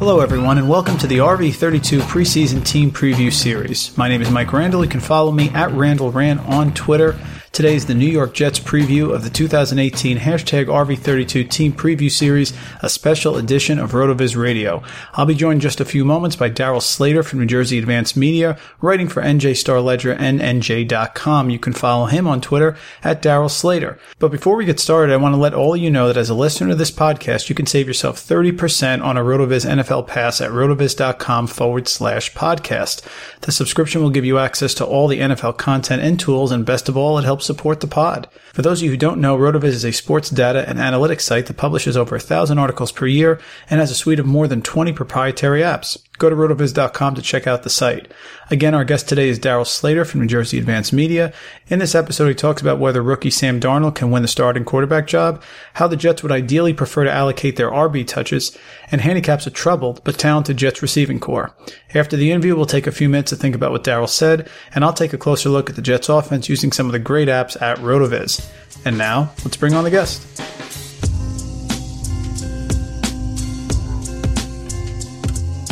Hello, everyone, and welcome to the RV32 preseason team preview series. My name is Mike Randle. You can follow me at Randle Rant on Twitter. Today is the New York Jets preview of the 2018 hashtag RV32 Team Preview Series, a special edition of RotoViz Radio. I'll be joined in just a few moments by Darryl Slater from New Jersey Advanced Media, writing for NJ Star Ledger and NJ.com. You can follow him on Twitter at Darryl Slater. But before we get started, I want to let all of you know that as a listener to this podcast, you can save yourself 30% on a RotoViz NFL pass at rotoviz.com forward slash podcast. The subscription will give you access to all the NFL content and tools, and best of all, it helps help support the pod. For those of you who don't know, RotoViz is a sports data and analytics site that publishes over a thousand articles per year and has a suite of more than 20 proprietary apps. Go to rotoviz.com to check out the site. Again, our guest today is Darryl Slater from New Jersey Advanced Media. In this episode, he talks about whether rookie Sam Darnold can win the starting quarterback job, how the Jets would ideally prefer to allocate their RB touches, and handicaps a troubled but talented Jets receiving corps. After the interview, we'll take a few minutes to think about what Darryl said, and I'll take a closer look at the Jets offense using some of the great apps at RotoViz. And now, let's bring on the guest.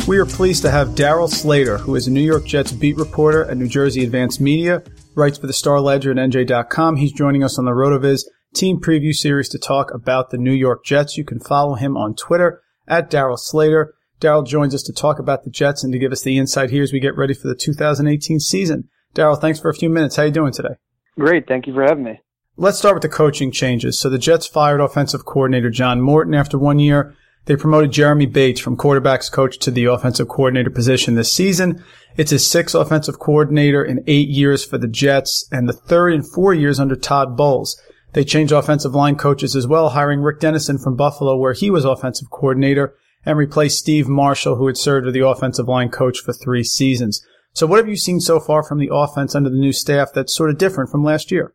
We are pleased to have Darryl Slater, who is a New York Jets beat reporter at New Jersey Advanced Media, writes for the Star Ledger at NJ.com. He's joining us on the RotoViz team preview series to talk about the New York Jets. You can follow him on Twitter at Darryl Slater. Darryl joins us to talk about the Jets and to give us the insight here as we get ready for the 2018 season. Darryl, thanks for a few minutes. How are you doing today? Great. Thank you for having me. Let's start with the coaching changes. So the Jets fired offensive coordinator John Morton after one year. They promoted Jeremy Bates from quarterbacks coach to the offensive coordinator position this season. It's his sixth offensive coordinator in eight years for the Jets and the third in four years under Todd Bowles. They changed offensive line coaches as well, hiring Rick Dennison from Buffalo, where he was offensive coordinator, and replaced Steve Marshall, who had served as the offensive line coach for three seasons. So what have you seen so far from the offense under the new staff that's sort of different from last year?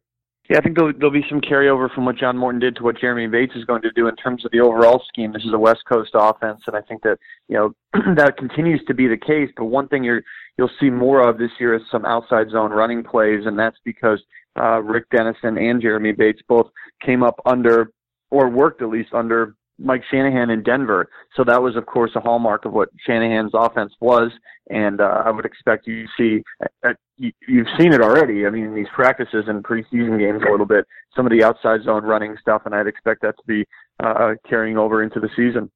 Yeah, I think there'll, there'll be some carryover from what John Morton did to what Jeremy Bates is going to do in terms of the overall scheme. This is a West Coast offense, and I think that you know that continues to be the case. But one thing you're you'll see more of this year is some outside zone running plays, and that's because uh, Rick Dennison and Jeremy Bates both came up under or worked at least under Mike Shanahan in Denver. So that was, of course, a hallmark of what Shanahan's offense was. And uh, I would expect you see, uh, you, you've seen it already. I mean, in these practices and preseason games a little bit, some of the outside zone running stuff, and I'd expect that to be uh, carrying over into the season.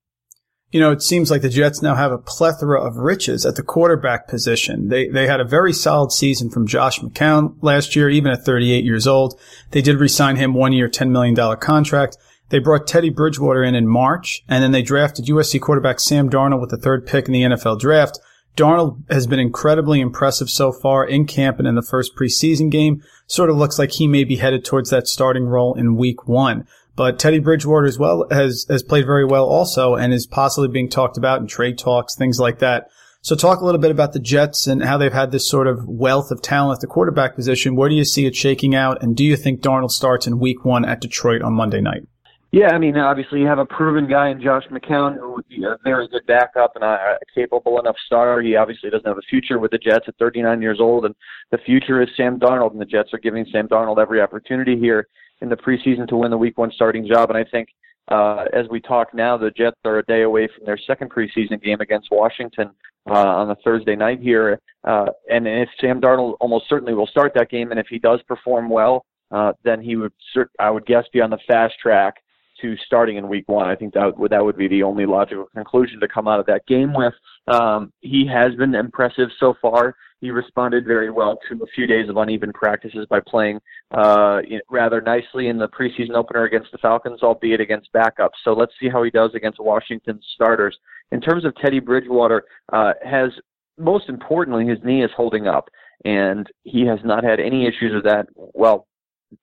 You know, it seems like the Jets now have a plethora of riches at the quarterback position. They they had a very solid season from Josh McCown last year, even at 38 years old. They did re-sign him one year, $10 million contract. They brought Teddy Bridgewater in in March, and then they drafted USC quarterback Sam Darnold with the third pick in the NFL draft. Darnold has been incredibly impressive so far in camp and in the first preseason game. Sort of looks like he may be headed towards that starting role in week one. But Teddy Bridgewater as well has, has played very well also and is possibly being talked about in trade talks, things like that. So talk a little bit about the Jets and how they've had this sort of wealth of talent at the quarterback position. Where do you see it shaking out? And do you think Darnold starts in week one at Detroit on Monday night? Yeah, I mean, obviously you have a proven guy in Josh McCown who would be a very good backup and a, capable enough starter. He obviously doesn't have a future with the Jets at 39 years old, and the future is Sam Darnold, and the Jets are giving Sam Darnold every opportunity here in the preseason to win the Week One starting job. And I think uh, as we talk now, the Jets are a day away from their second preseason game against Washington uh, on the Thursday night here. Uh, and if Sam Darnold almost certainly will start that game, and if he does perform well, uh, then he would, I would guess, be on the fast track to starting in week one. I think that would that would be the only logical conclusion to come out of that game with. Um, he has been impressive so far. He responded very well to a few days of uneven practices by playing uh, rather nicely in the preseason opener against the Falcons, albeit against backups. So let's see how he does against Washington starters. In terms of Teddy Bridgewater, uh, has most importantly his knee is holding up, and he has not had any issues with that. Well,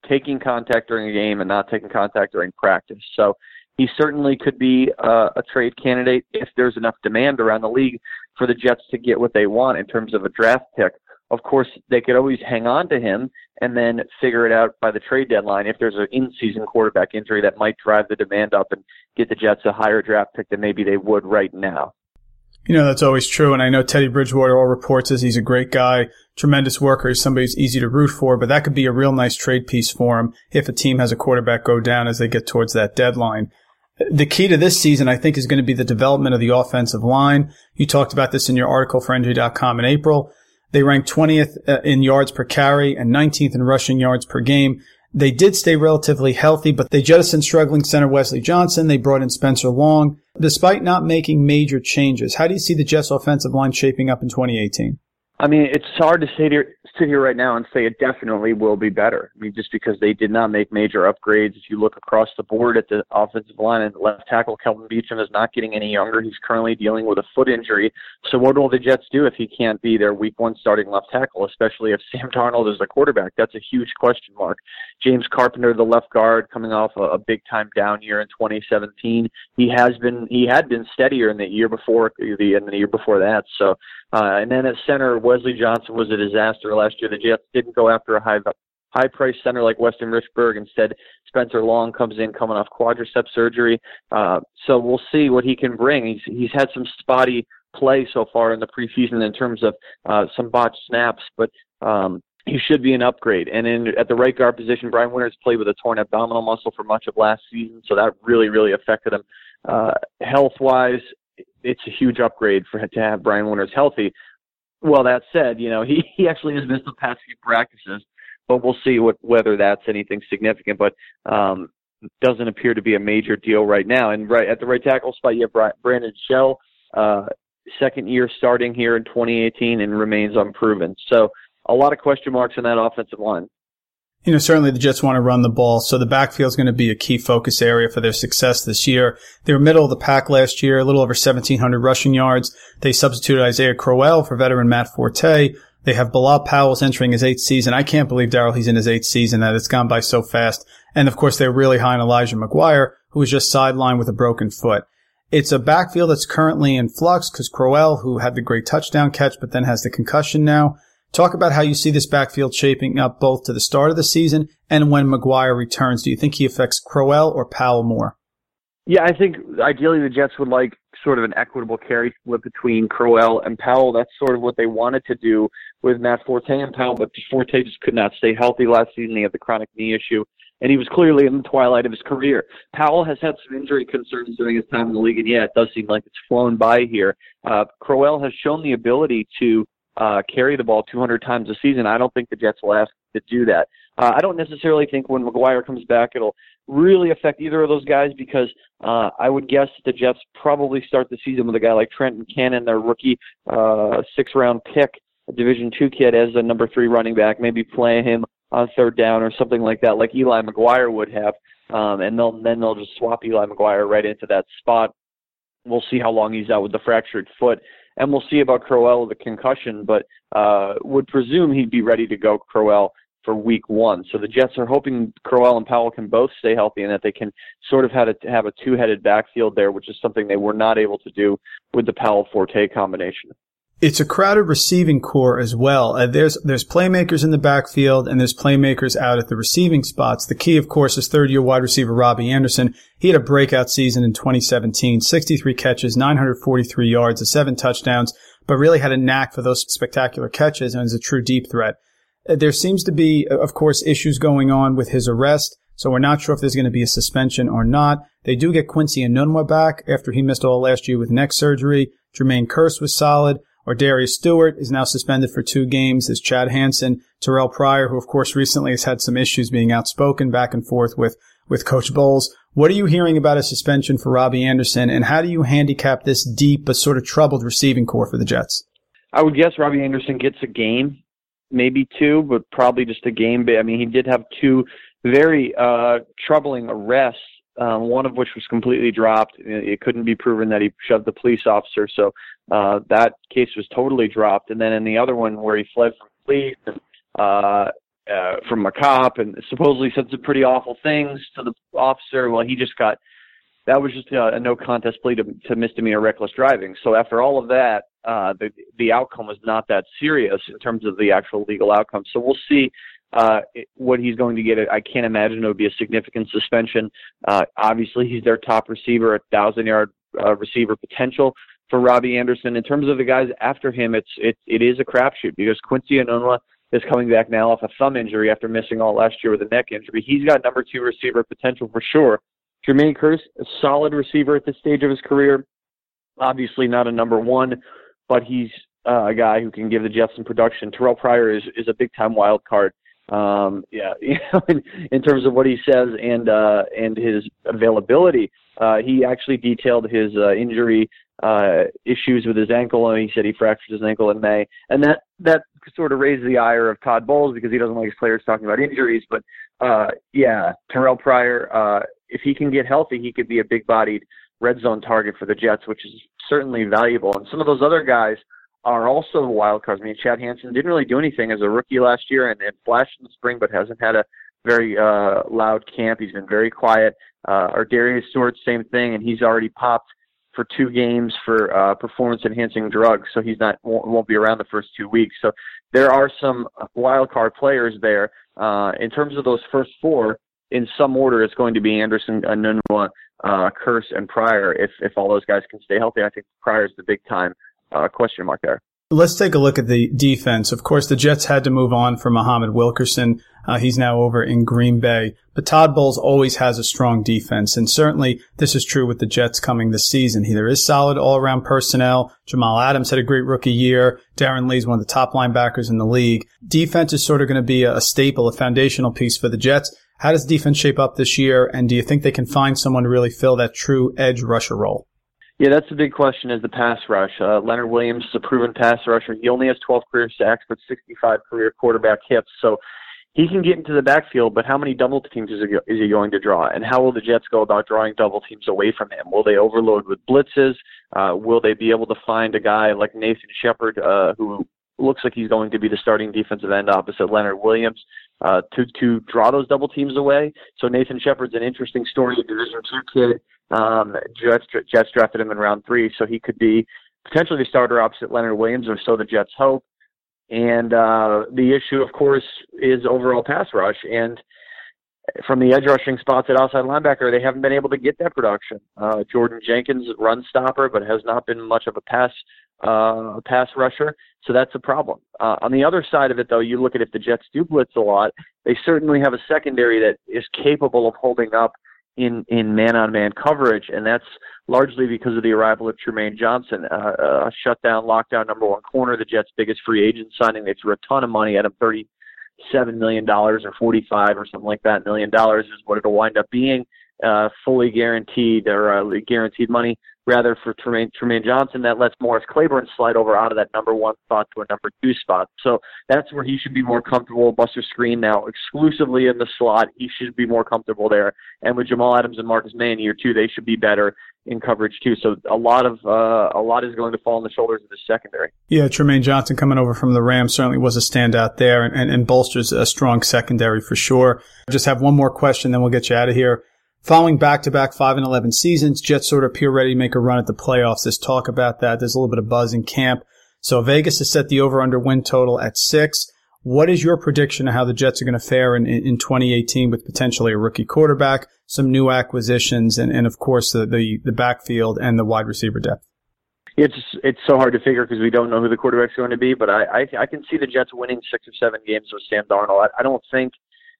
taking contact during a game and not taking contact during practice. So he certainly could be uh, a trade candidate if there's enough demand around the league for the Jets to get what they want in terms of a draft pick. Of course, they could always hang on to him and then figure it out by the trade deadline if there's an in-season quarterback injury that might drive the demand up and get the Jets a higher draft pick than maybe they would right now. You know, that's always true. And I know Teddy Bridgewater, all reports says he's a great guy, tremendous worker, he's somebody who's easy to root for, but that could be a real nice trade piece for him if a team has a quarterback go down as they get towards that deadline. The key to this season, I think, is going to be the development of the offensive line. You talked about this in your article for NJ.com in April. They ranked 20th uh, in yards per carry and 19th in rushing yards per game. They did stay relatively healthy, but they jettisoned struggling center Wesley Johnson. They brought in Spencer Long. Despite not making major changes, how do you see the Jets offensive line shaping up in 2018? I mean, it's hard to sit here sit here right now and say it definitely will be better. I mean, just because they did not make major upgrades. If you look across the board at the offensive line and left tackle, Kelvin Beachum is not getting any younger. He's currently dealing with a foot injury. So what will the Jets do if he can't be their Week One starting left tackle, especially if Sam Darnold is the quarterback? That's a huge question mark. James Carpenter, the left guard, coming off a, a big time down year in 2017. He has been he had been steadier in the year before the and the year before that. So uh, and then at center, Wesley Johnson was a disaster last year. The Jets didn't go after a high high price center like Weston Richburg. Instead, Spencer Long comes in coming off quadricep surgery. Uh, so we'll see what he can bring. He's he's had some spotty play so far in the preseason in terms of uh, some botched snaps, but um, he should be an upgrade. And in at the right guard position, Brian Winters played with a torn abdominal muscle for much of last season, so that really really affected him. Uh, health wise, it's a huge upgrade for to have Brian Winters healthy. Well, that said, you know he he actually has missed the past few practices, but we'll see what whether that's anything significant. But um, doesn't appear to be a major deal right now. And right at the right tackle spot, you have Brandon Shell, uh, second year starting here in 2018, and remains unproven. So a lot of question marks on that offensive line you know, certainly the Jets want to run the ball, so the backfield is going to be a key focus area for their success this year. They were middle of the pack last year, a little over 1,700 rushing yards. They substituted Isaiah Crowell for veteran Matt Forte. They have Bilal Powell's entering his eighth season. I can't believe, Darryl, he's in his eighth season, that it's gone by so fast. And of course, they're really high on Elijah McGuire, who was just sidelined with a broken foot. It's a backfield that's currently in flux because Crowell, who had the great touchdown catch, but then has the concussion now, Talk about how you see this backfield shaping up both to the start of the season and when McGuire returns. Do you think he affects Crowell or Powell more? Yeah, I think ideally the Jets would like sort of an equitable carry split between Crowell and Powell. That's sort of what they wanted to do with Matt Forte and Powell, but Forte just could not stay healthy last season. He had the chronic knee issue, and he was clearly in the twilight of his career. Powell has had some injury concerns during his time in the league, and yeah, it does seem like it's flown by here. Uh, Crowell has shown the ability to uh, carry the ball 200 times a season. I don't think the Jets will ask to do that. Uh, I don't necessarily think when McGuire comes back it'll really affect either of those guys because uh, I would guess that the Jets probably start the season with a guy like Trenton Cannon, their rookie uh, six-round pick, a Division two kid, as a number three running back. Maybe play him on third down or something like that, like Eli McGuire would have, um, and they'll then they'll just swap Eli McGuire right into that spot. We'll see how long he's out with the fractured foot, and we'll see about Crowell with the concussion. But uh, would presume he'd be ready to go Crowell for week one. So the Jets are hoping Crowell and Powell can both stay healthy and that they can sort of have a, have a two-headed backfield there, which is something they were not able to do with the Powell Forte combination. It's a crowded receiving corps as well. Uh, there's there's playmakers in the backfield and there's playmakers out at the receiving spots. The key, of course, is third-year wide receiver Robbie Anderson. He had a breakout season in 2017, 63 catches, 943 yards, and seven touchdowns, but really had a knack for those spectacular catches and is a true deep threat. Uh, there seems to be, uh, of course, issues going on with his arrest. So we're not sure if there's going to be a suspension or not. They do get Quincy Enunwa back after he missed all last year with neck surgery. Jermaine Kearse was solid. ArDarius Stewart is now suspended for two games. There's Chad Hansen, Terrell Pryor, who of course recently has had some issues being outspoken back and forth with, with Coach Bowles. What are you hearing about a suspension for Robbie Anderson and how do you handicap this deep but sort of troubled receiving corps for the Jets? I would guess Robbie Anderson gets a game maybe two, but probably just a game. I mean, he did have two very uh, troubling arrests. Um, one of which was completely dropped. It couldn't be proven that he shoved the police officer, so uh, that case was totally dropped. And then in the other one, where he fled from police and uh, uh, from a cop and supposedly said some pretty awful things to the officer, well, he just got that was just a, a no contest plea to, to misdemeanor reckless driving. So after all of that, uh, the the outcome was not that serious in terms of the actual legal outcome. So we'll see uh, what he's going to get. I can't imagine it would be a significant suspension. Uh, obviously, he's their top receiver, a thousand yard uh, receiver potential for Robbie Anderson. In terms of the guys after him, it's it it is a crapshoot because Quincy Enunwa is coming back now off a thumb injury after missing all last year with a neck injury. He's got number two receiver potential for sure. Jermaine Kearse, a solid receiver at this stage of his career. Obviously not a number one, but he's uh, a guy who can give the Jets some production. Terrell Pryor is is a big time wild card. Um, yeah, you know, in, in terms of what he says and uh, and his availability. Uh, he actually detailed his uh, injury uh, issues with his ankle, and he said he fractured his ankle in May, and that that sort of raised the ire of Todd Bowles because he doesn't like his players talking about injuries. But uh, yeah, Terrell Pryor, uh, if he can get healthy, he could be a big-bodied red zone target for the Jets, which is certainly valuable. And some of those other guys are also wild cards. I mean, Chad Hansen didn't really do anything as a rookie last year and, and flashed in the spring, but hasn't had a very uh, loud camp. He's been very quiet. Uh, ArDarius Stewart, same thing, and he's already popped for two games for uh, performance-enhancing drugs, so he's not won't, won't be around the first two weeks. So there are some wild card players there. Uh, in terms of those first four, in some order, it's going to be Anderson, Enunwa, uh, Kearse, and Pryor. If if all those guys can stay healthy, I think Pryor's the big time uh, question mark there. Let's take a look at the defense. Of course, the Jets had to move on from Muhammad Wilkerson. Uh, he's now over in Green Bay. But Todd Bowles always has a strong defense, and certainly this is true with the Jets coming this season. He, there is solid all-around personnel. Jamal Adams had a great rookie year. Darron Lee's one of the top linebackers in the league. Defense is sort of going to be a, a staple, a foundational piece for the Jets. How does defense shape up this year, and do you think they can find someone to really fill that true edge rusher role? Yeah, that's the big question is the pass rush. Uh, Leonard Williams is a proven pass rusher. He only has 12 career sacks, but 65 career quarterback hits. So he can get into the backfield, but how many double teams is he, is he going to draw? And how will the Jets go about drawing double teams away from him? Will they overload with blitzes? Uh, will they be able to find a guy like Nathan Shepherd, uh, who looks like he's going to be the starting defensive end opposite Leonard Williams uh, to to draw those double teams away. So Nathan Shepherd's an interesting story, a Division two kid. Um, Jets, Jets drafted him in round three, so he could be potentially the starter opposite Leonard Williams, or so the Jets hope. And uh, the issue, of course, is overall pass rush. And from the edge rushing spots at outside linebacker, they haven't been able to get that production. Uh, Jordan Jenkins, run stopper, but has not been much of a pass uh, pass rusher. So that's a problem. Uh, on the other side of it, though, you look at if the Jets do blitz a lot, they certainly have a secondary that is capable of holding up in in man on man coverage, and that's largely because of the arrival of Trumaine Johnson, uh, a shutdown, lockdown number one corner, the Jets' biggest free agent signing. They threw a ton of money at him, thirty seven million dollars or forty-five or something like that million dollars is what it'll wind up being, uh, fully guaranteed or uh, guaranteed money rather for Tremaine, Trumaine Johnson. That lets Morris Claiborne slide over out of that number one spot to a number two spot. So that's where he should be more comfortable. Buster Skrine now exclusively in the slot. He should be more comfortable there. And with Jamal Adams and Marcus Maye in year two, they should be better in coverage too. So a lot of uh, a lot is going to fall on the shoulders of the secondary. Yeah, Tremaine Johnson coming over from the Rams certainly was a standout there and, and, and bolsters a strong secondary for sure. Just have one more question, then we'll get you out of here. Following back-to-back 5 and 11 seasons, Jets sort of appear ready to make a run at the playoffs. There's talk about that. There's a little bit of buzz in camp. So Vegas has set the over-under win total at six. What is your prediction of how the Jets are going to fare in, in 2018 with potentially a rookie quarterback, some new acquisitions, and, and of course the, the, the backfield and the wide receiver depth? It's it's so hard to figure because we don't know who the quarterback's going to be. But I, I I can see the Jets winning six or seven games with Sam Darnold. I, I don't think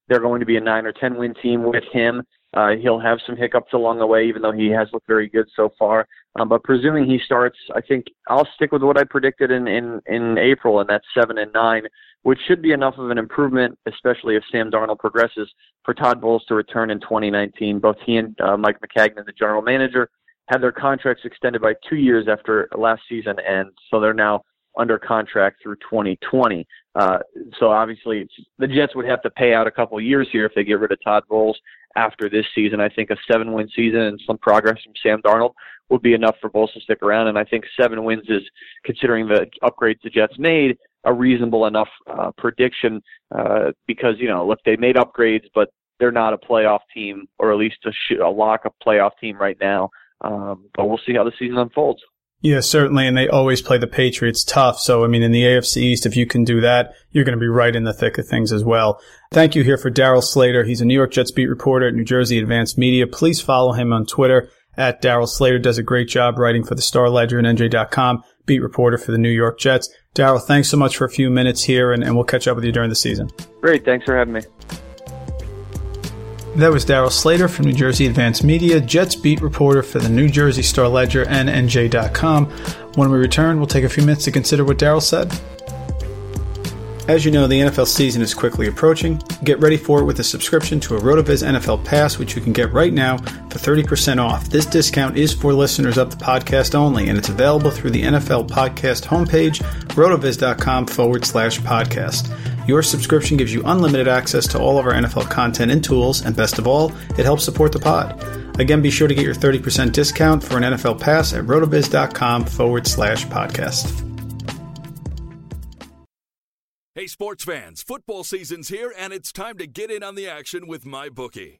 they're going to be a nine or ten win team with him. Uh, he'll have some hiccups along the way, even though he has looked very good so far. Um, but presuming he starts, I think I'll stick with what I predicted in, in, in April, and that's seven and nine, which should be enough of an improvement, especially if Sam Darnold progresses, for Todd Bowles to return in 2019. Both he and uh, Mike Maccagnan, the general manager, had their contracts extended by two years after last season, and so they're now under contract through 2020. Uh, so obviously, the Jets would have to pay out a couple years here if they get rid of Todd Bowles after this season. I think a seven-win season and some progress from Sam Darnold would be enough for Bowles to stick around. And I think seven wins is, considering the upgrades the Jets made, a reasonable enough uh, prediction uh, because you know, look, they made upgrades, but they're not a playoff team, or at least a, sh- a lock-up playoff team right now. Um, but we'll see how the season unfolds. Yeah, certainly. And they always play the Patriots tough. So, I mean, in the AFC East, if you can do that, you're going to be right in the thick of things as well. Thank you here for Darryl Slater. He's a New York Jets beat reporter at New Jersey Advanced Media. Please follow him on Twitter at Darryl Slater. Does a great job writing for the Star Ledger and NJ.com, beat reporter for the New York Jets. Darryl, thanks so much for a few minutes here, and, and we'll catch up with you during the season. Great. Thanks for having me. That was Darryl Slater from New Jersey Advanced Media, Jets beat reporter for the New Jersey Star Ledger and NJ.com. When we return, we'll take a few minutes to consider what Darryl said. As you know, the NFL season is quickly approaching. Get ready for it with a subscription to a RotoViz NFL Pass, which you can get right now for 30% off. This discount is for listeners of the podcast only, and it's available through the NFL Podcast homepage, rotoviz.com forward slash podcast. Your subscription gives you unlimited access to all of our NFL content and tools, and best of all, it helps support the pod. Again, be sure to get your 30% discount for an NFL pass at rotoviz.com forward slash podcast. Hey, sports fans, football season's here, and it's time to get in on the action with MyBookie.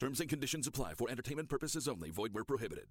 Terms and conditions apply for entertainment purposes only. Void where prohibited.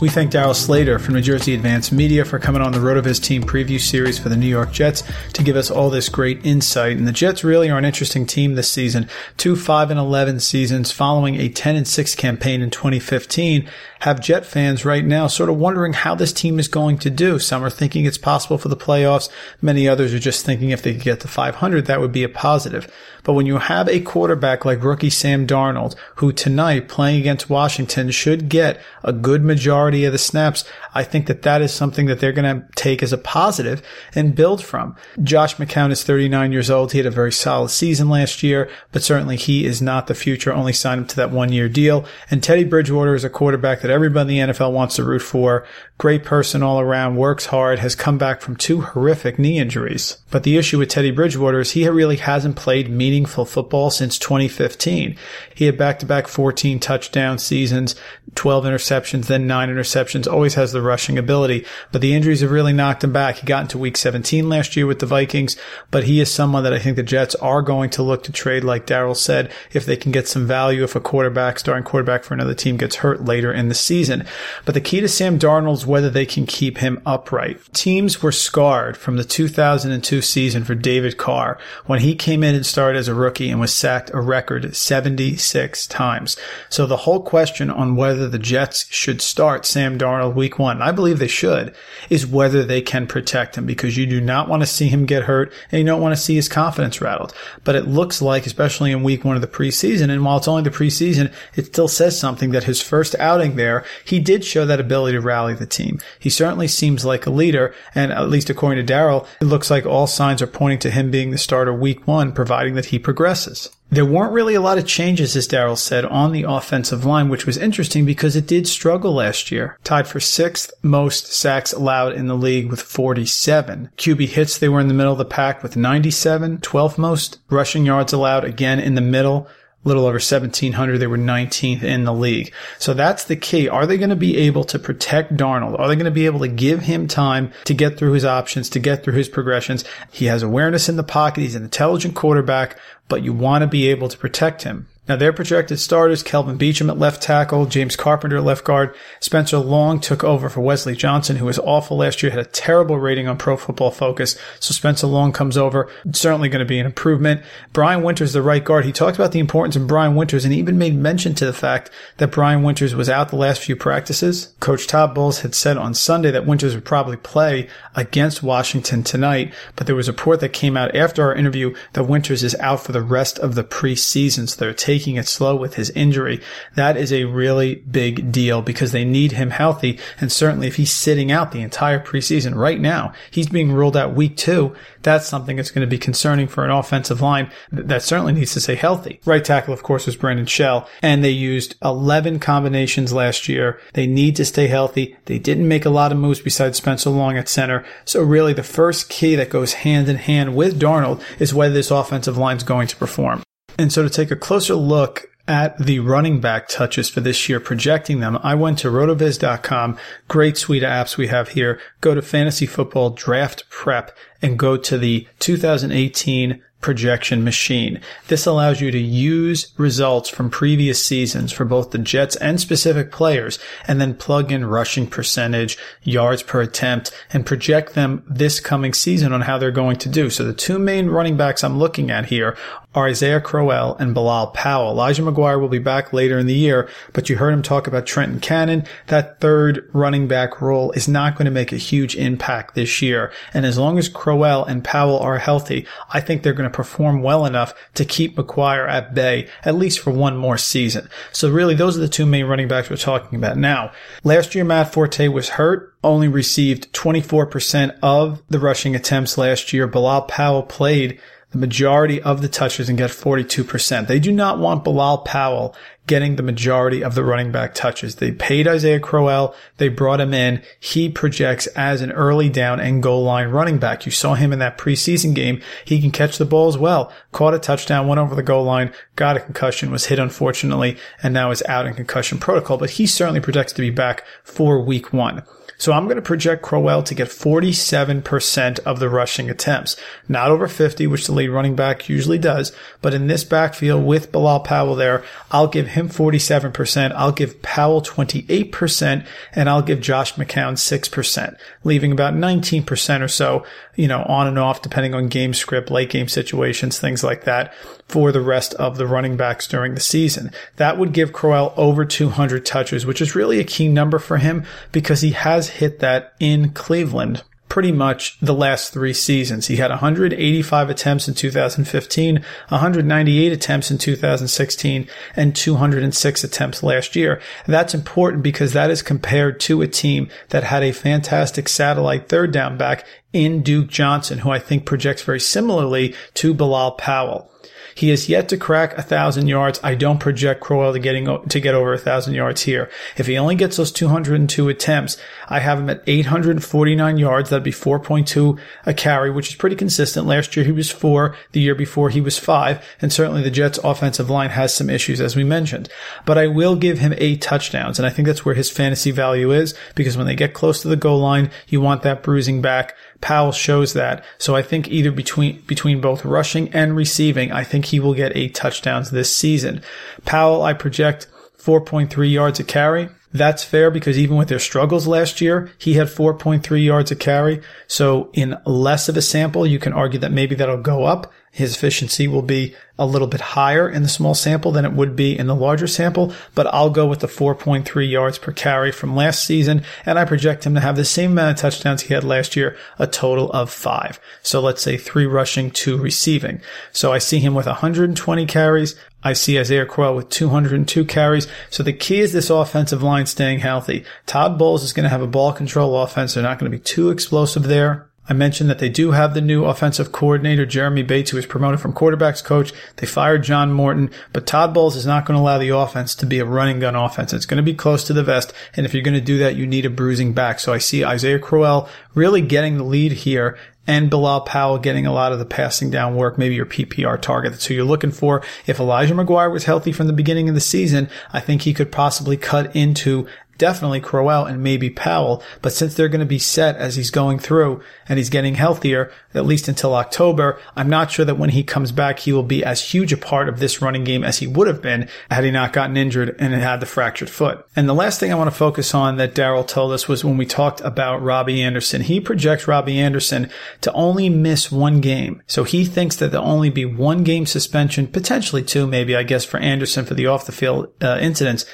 We thank Darryl Slater from New Jersey Advanced Media for coming on the RotoViz team preview series for the New York Jets to give us all this great insight. And the Jets really are an interesting team this season. Two 5 and 11 seasons following a 10 and 6 campaign in 2015 have Jet fans right now sort of wondering how this team is going to do. Some are thinking it's possible for the playoffs. Many others are just thinking if they could get to 500, that would be a positive. But when you have a quarterback like rookie Sam Darnold, who tonight playing against Washington should get a good majority of the snaps, I think that that is something that they're going to take as a positive and build from. Josh McCown is 39 years old. He had a very solid season last year, but certainly he is not the future. Only signed him to that one year deal. And Teddy Bridgewater is a quarterback that everybody in the NFL wants to root for. Great person all around, works hard, has come back from two horrific knee injuries. But the issue with Teddy Bridgewater is he really hasn't played meaningful football since 2015. He had back-to-back 14 touchdown seasons, 12 interceptions, then nine interceptions, always has the rushing ability, but the injuries have really knocked him back. He got into week 17 last year with the Vikings, but he is someone that I think the Jets are going to look to trade, like Darryl said, if they can get some value if a quarterback, starting quarterback for another team gets hurt later in the season. But the key to Sam Darnold's whether they can keep him upright. Teams were scarred from the 2002 season for David Carr when he came in and started as a rookie and was sacked a record 76 times. So the whole question on whether the Jets should start Sam Darnold week one, I believe they should, is whether they can protect him because you do not want to see him get hurt and you don't want to see his confidence rattled. But it looks like, especially in week one of the preseason, and while it's only the preseason, it still says something that his first outing there, he did show that ability to rally the team. He certainly seems like a leader, and at least according to Darryl, it looks like all signs are pointing to him being the starter week one, providing that he progresses. There weren't really a lot of changes, as Darryl said, on the offensive line, which was interesting because it did struggle last year. Tied for sixth most sacks allowed in the league with 47. QB hits, they were in the middle of the pack with 97, 12th most. Rushing yards allowed, again in the middle little over 1700. They were 19th in the league. So that's the key. Are they going to be able to protect Darnold? Are they going to be able to give him time to get through his options, to get through his progressions? He has awareness in the pocket. He's an intelligent quarterback, but you want to be able to protect him. Now their projected starters, Kelvin Beachum at left tackle, James Carpenter at left guard, Spencer Long took over for Wesley Johnson, who was awful last year, had a terrible rating on Pro Football Focus. So Spencer Long comes over, certainly going to be an improvement. Brian Winters, the right guard, he talked about the importance of Brian Winters and even made mention to the fact that Brian Winters was out the last few practices. Coach Todd Bowles had said on Sunday that Winters would probably play against Washington tonight, but there was a report that came out after our interview that Winters is out for the rest of the preseason. So they're taking taking it slow with his injury. That is a really big deal because they need him healthy. And certainly if he's sitting out the entire preseason right now, he's being ruled out week two. That's something that's going to be concerning for an offensive line that certainly needs to stay healthy. Right tackle, of course, was Brandon Shell and they used 11 combinations last year. They need to stay healthy. They didn't make a lot of moves besides Spencer Long at center. So really the first key that goes hand in hand with Darnold is whether this offensive line is going to perform. And so to take a closer look at the running back touches for this year, projecting them, I went to rotoviz.com. Great suite of apps we have here. Go to fantasy football draft prep and go to the 2018 projection machine. This allows you to use results from previous seasons for both the Jets and specific players and then plug in rushing percentage, yards per attempt, and project them this coming season on how they're going to do. So the two main running backs I'm looking at here are Isaiah Crowell and Bilal Powell. Elijah McGuire will be back later in the year, but you heard him talk about Trenton Cannon. That third running back role is not going to make a huge impact this year. And as long as Crowell and Powell are healthy, I think they're going to perform well enough to keep McGuire at bay, at least for one more season. So really, those are the two main running backs we're talking about. Now, last year Matt Forte was hurt only received 24% of the rushing attempts last year. Bilal Powell played the majority of the touches and get 42%. They do not want Bilal Powell getting the majority of the running back touches. They paid Isaiah Crowell. They brought him in. He projects as an early down and goal line running back. You saw him in that preseason game. He can catch the ball as well. Caught a touchdown, went over the goal line, got a concussion, was hit unfortunately, and now is out in concussion protocol, but he certainly projects to be back for week one. So I'm going to project Crowell to get 47% of the rushing attempts. Not over 50, which the lead running back usually does, but in this backfield with Bilal Powell there, I'll give him 47%. I'll give Powell 28% and I'll give Josh McCown 6%, leaving about 19% or so, you know, on and off depending on game script, late game situations, things like that for the rest of the running backs during the season. That would give Crowell over 200 touches, which is really a key number for him because he has hit that in Cleveland pretty much the last three seasons. He had 185 attempts in 2015, 198 attempts in 2016, and 206 attempts last year. That's important because that is compared to a team that had a fantastic satellite third down back in Duke Johnson, who I think projects very similarly to Bilal Powell. He has yet to crack a thousand yards. I don't project Crowell to getting to get over a thousand yards here. If he only gets those 202 attempts, I have him at 849 yards. That'd be 4.2 a carry, which is pretty consistent. Last year he was four. The year before he was five. And certainly the Jets offensive line has some issues, as we mentioned. But I will give him eight touchdowns. And I think that's where his fantasy value is because when they get close to the goal line, you want that bruising back. Powell shows that. So I think either between, between both rushing and receiving, I think he will get eight touchdowns this season. Powell, I project 4.3 yards a carry. That's fair because even with their struggles last year, he had 4.3 yards a carry. So in less of a sample, you can argue that maybe that'll go up his efficiency will be a little bit higher in the small sample than it would be in the larger sample, but I'll go with the 4.3 yards per carry from last season, and I project him to have the same amount of touchdowns he had last year, a total of five. So let's say three rushing, two receiving. So I see him with 120 carries. I see Isaiah Crowell with 202 carries. So the key is this offensive line staying healthy. Todd Bowles is going to have a ball control offense. They're not going to be too explosive there. I mentioned that they do have the new offensive coordinator, Jeremy Bates, who was promoted from quarterbacks coach. They fired John Morton, but Todd Bowles is not going to allow the offense to be a running gun offense. It's going to be close to the vest. And if you're going to do that, you need a bruising back. So I see Isaiah Crowell really getting the lead here and Bilal Powell getting a lot of the passing down work, maybe your PPR target. That's who you're looking for. If Elijah McGuire was healthy from the beginning of the season, I think he could possibly cut into definitely Crowell and maybe Powell. But since they're going to be set as he's going through and he's getting healthier, at least until October, I'm not sure that when he comes back, he will be as huge a part of this running game as he would have been had he not gotten injured and had the fractured foot. And the last thing I want to focus on that Darryl told us was when we talked about Robbie Anderson. He projects Robbie Anderson to only miss one game. So he thinks that there'll only be one game suspension, potentially two, maybe, I guess, for Anderson for the off the field uh, incidents.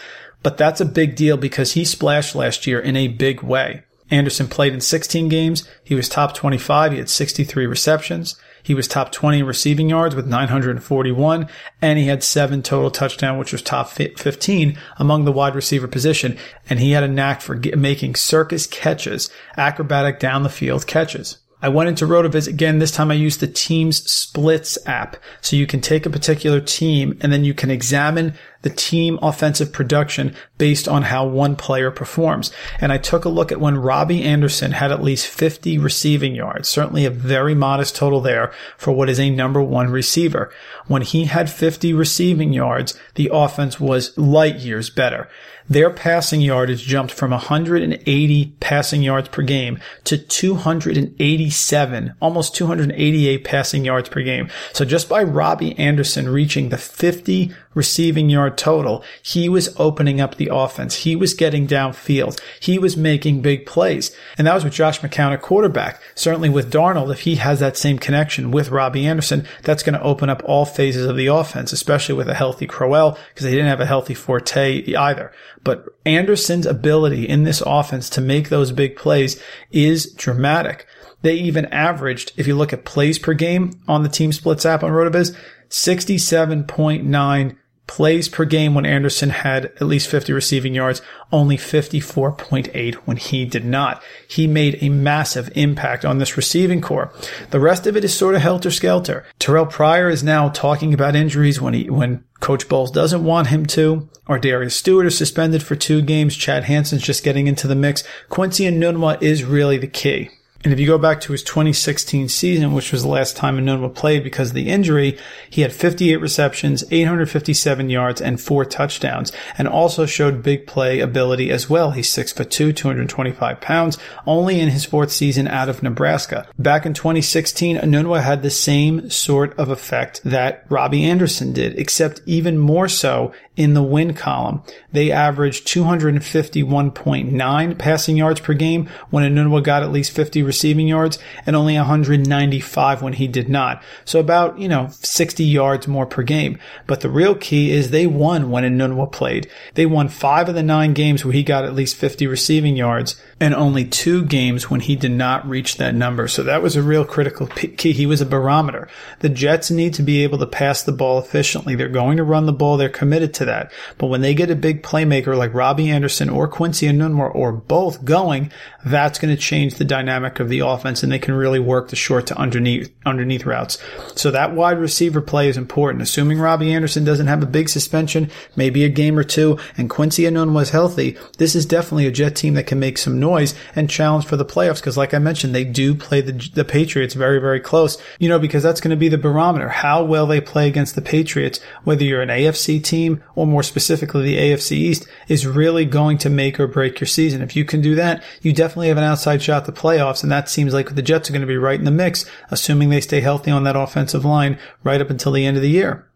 But that's a big deal because he splashed last year in a big way. Anderson played in 16 games. He was top 25. He had 63 receptions. He was top 20 in receiving yards with 941, and he had seven total touchdowns, which was top 15 among the wide receiver position. And he had a knack for making circus catches, acrobatic down the field catches. I went into RotoViz again. This time I used the Teams Splits app. So you can take a particular team and then you can examine the team offensive production based on how one player performs. And I took a look at when Robbie Anderson had at least 50 receiving yards, certainly a very modest total there for what is a number one receiver. When he had 50 receiving yards, the offense was light years better. Their passing yardage jumped from 180 passing yards per game to 287, almost 288 passing yards per game. So just by Robbie Anderson reaching the 50 receiving yard total, he was opening up the offense. He was getting downfield. He was making big plays. And that was with Josh McCown at quarterback. Certainly with Darnold, if he has that same connection with Robbie Anderson, that's going to open up all phases of the offense, especially with a healthy Crowell, because they didn't have a healthy Forte either. But Anderson's ability in this offense to make those big plays is dramatic. They even averaged, if you look at plays per game on the team splits app on Rotoviz, 67.9 plays per game when Anderson had at least 50 receiving yards, only 54.8 when he did not. He made a massive impact on this receiving corps. The rest of it is sort of helter skelter. Terrell Pryor is now talking about injuries when he, when Coach Bowles doesn't want him to. ArDarius Stewart is suspended for two games. Chad Hansen's just getting into the mix. Quincy Enunwa is really the key. And if you go back to his 2016 season, which was the last time Enunwa played because of the injury, he had 58 receptions, 857 yards, and four touchdowns, and also showed big play ability as well. He's 6 foot 2, 225 pounds, only in his fourth season out of Nebraska. Back in 2016, Enunwa had the same sort of effect that Robbie Anderson did, except even more so in the win column. They averaged 251.9 passing yards per game when Enunwa got at least 50 receiving yards and only 195 when he did not. So about, you know, 60 yards more per game. But the real key is they won when Enunwa played. They won five of the nine games where he got at least 50 receiving yards and only two games when he did not reach that number. So that was a real critical key. He was a barometer. The Jets need to be able to pass the ball efficiently. They're going to run the ball. They're committed to that. But when they get a big playmaker like Robbie Anderson or Quincy Enunwa or both going, that's going to change the dynamic of the offense and they can really work the short to underneath, underneath routes. So that wide receiver play is important. Assuming Robbie Anderson doesn't have a big suspension, maybe a game or two, and Quincy Enunwa was healthy, this is definitely a Jet team that can make some noise and challenge for the playoffs. Because like I mentioned, they do play the, the Patriots very, very close, you know, because that's going to be the barometer. How well they play against the Patriots, whether you're an AFC team or more specifically the AFC East is really going to make or break your season. If you can do that, you definitely have an outside shot at the playoffs. And that seems like the Jets are going to be right in the mix, assuming they stay healthy on that offensive line right up until the end of the year.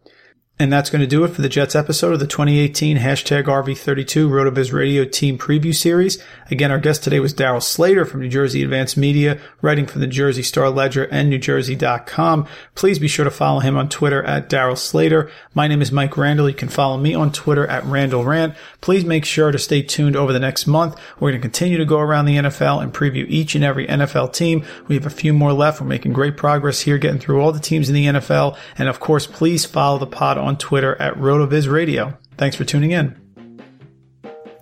And that's going to do it for the Jets episode of the 2018 hashtag RV32 RotoViz Radio Team Preview Series. Again, our guest today was Darryl Slater from New Jersey Advance Media, writing for the Jersey Star Ledger and NewJersey.com. Please be sure to follow him on Twitter at Darryl Slater. My name is Mike Randle. You can follow me on Twitter at Randle Rant. Please make sure to stay tuned over the next month. We're going to continue to go around the NFL and preview each and every NFL team. We have a few more left. We're making great progress here, getting through all the teams in the NFL. And of course, please follow the pod on Twitter at RotoViz Radio. Thanks for tuning in.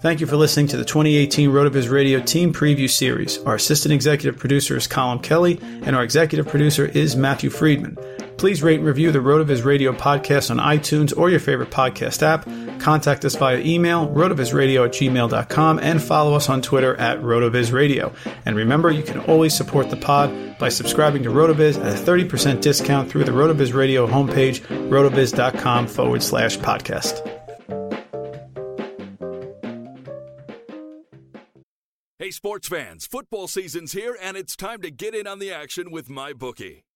Thank you for listening to the 2018 RotoViz Radio Team Preview Series. Our assistant executive producer is Colin Kelly, and our executive producer is Matthew Friedman. Please rate and review the RotoViz Radio podcast on iTunes or your favorite podcast app. Contact us via email, rotovizradio at gmail.com, and follow us on Twitter at rotovizradio. And remember, you can always support the pod by subscribing to RotoViz at a 30% discount through the RotoViz Radio homepage, rotoviz.com forward slash podcast. Hey, sports fans, football season's here, and it's time to get in on the action with MyBookie.